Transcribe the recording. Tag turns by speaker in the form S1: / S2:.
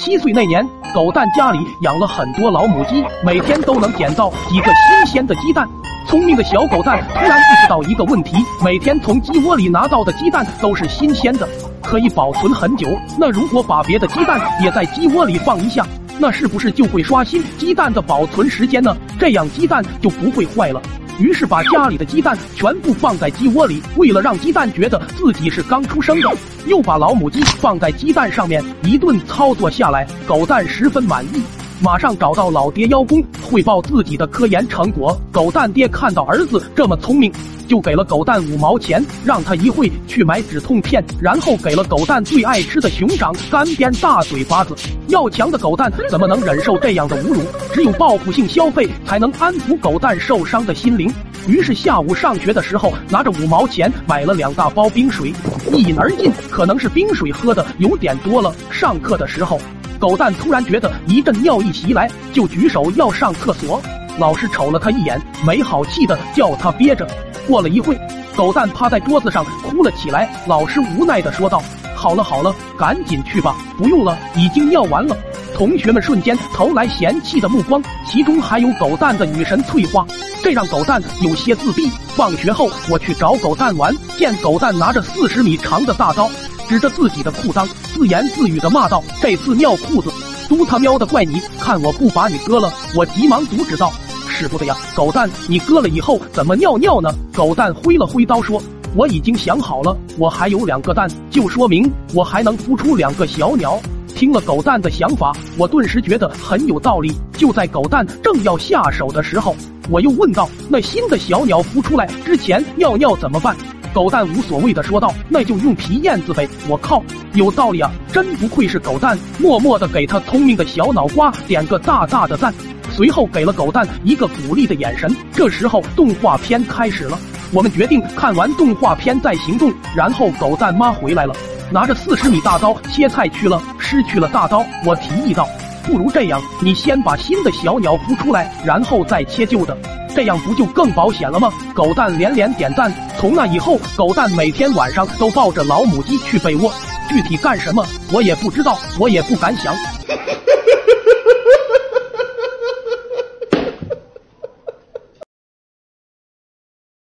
S1: 七岁那年，狗蛋家里养了很多老母鸡，每天都能捡到几个新鲜的鸡蛋。聪明的小狗蛋突然意识到一个问题：每天从鸡窝里拿到的鸡蛋都是新鲜的，可以保存很久。那如果把别的鸡蛋也在鸡窝里放一下，那是不是就会刷新鸡蛋的保存时间呢？这样鸡蛋就不会坏了。于是把家里的鸡蛋全部放在鸡窝里，为了让鸡蛋觉得自己是刚出生的，又把老母鸡放在鸡蛋上面，一顿操作下来，狗蛋十分满意，马上找到老爹邀功汇报自己的科研成果。狗蛋爹看到儿子这么聪明。就给了狗蛋五毛钱，让他一会去买止痛片，然后给了狗蛋最爱吃的熊掌干煸大嘴巴子。要强的狗蛋怎么能忍受这样的侮辱？只有报复性消费才能安抚狗蛋受伤的心灵。于是下午上学的时候，拿着五毛钱买了两大包冰水，一饮而尽。可能是冰水喝的有点多了。上课的时候，狗蛋突然觉得一阵尿意袭来，就举手要上厕所。老师瞅了他一眼，没好气的叫他憋着。过了一会，狗蛋趴在桌子上哭了起来。老师无奈的说道：“好了好了，赶紧去吧，不用了，已经尿完了。”同学们瞬间投来嫌弃的目光，其中还有狗蛋的女神翠花，这让狗蛋有些自闭。放学后，我去找狗蛋玩，见狗蛋拿着四十米长的大刀，指着自己的裤裆，自言自语的骂道：“这次尿裤子，都他喵的怪你！看我不把你割了！”我急忙阻止道。是不的呀，狗蛋，你割了以后怎么尿尿呢？狗蛋挥了挥刀说：“我已经想好了，我还有两个蛋，就说明我还能孵出两个小鸟。”听了狗蛋的想法，我顿时觉得很有道理。就在狗蛋正要下手的时候，我又问道：“那新的小鸟孵出来之前尿尿怎么办？”狗蛋无所谓的说道：“那就用皮燕子呗。”我靠，有道理啊！真不愧是狗蛋，默默的给他聪明的小脑瓜点个大大的赞。随后给了狗蛋一个鼓励的眼神。这时候动画片开始了，我们决定看完动画片再行动。然后狗蛋妈回来了，拿着四十米大刀切菜去了。失去了大刀，我提议道：“不如这样，你先把新的小鸟孵出来，然后再切旧的，这样不就更保险了吗？”狗蛋连连点赞。从那以后，狗蛋每天晚上都抱着老母鸡去被窝，具体干什么我也不知道，我也不敢想。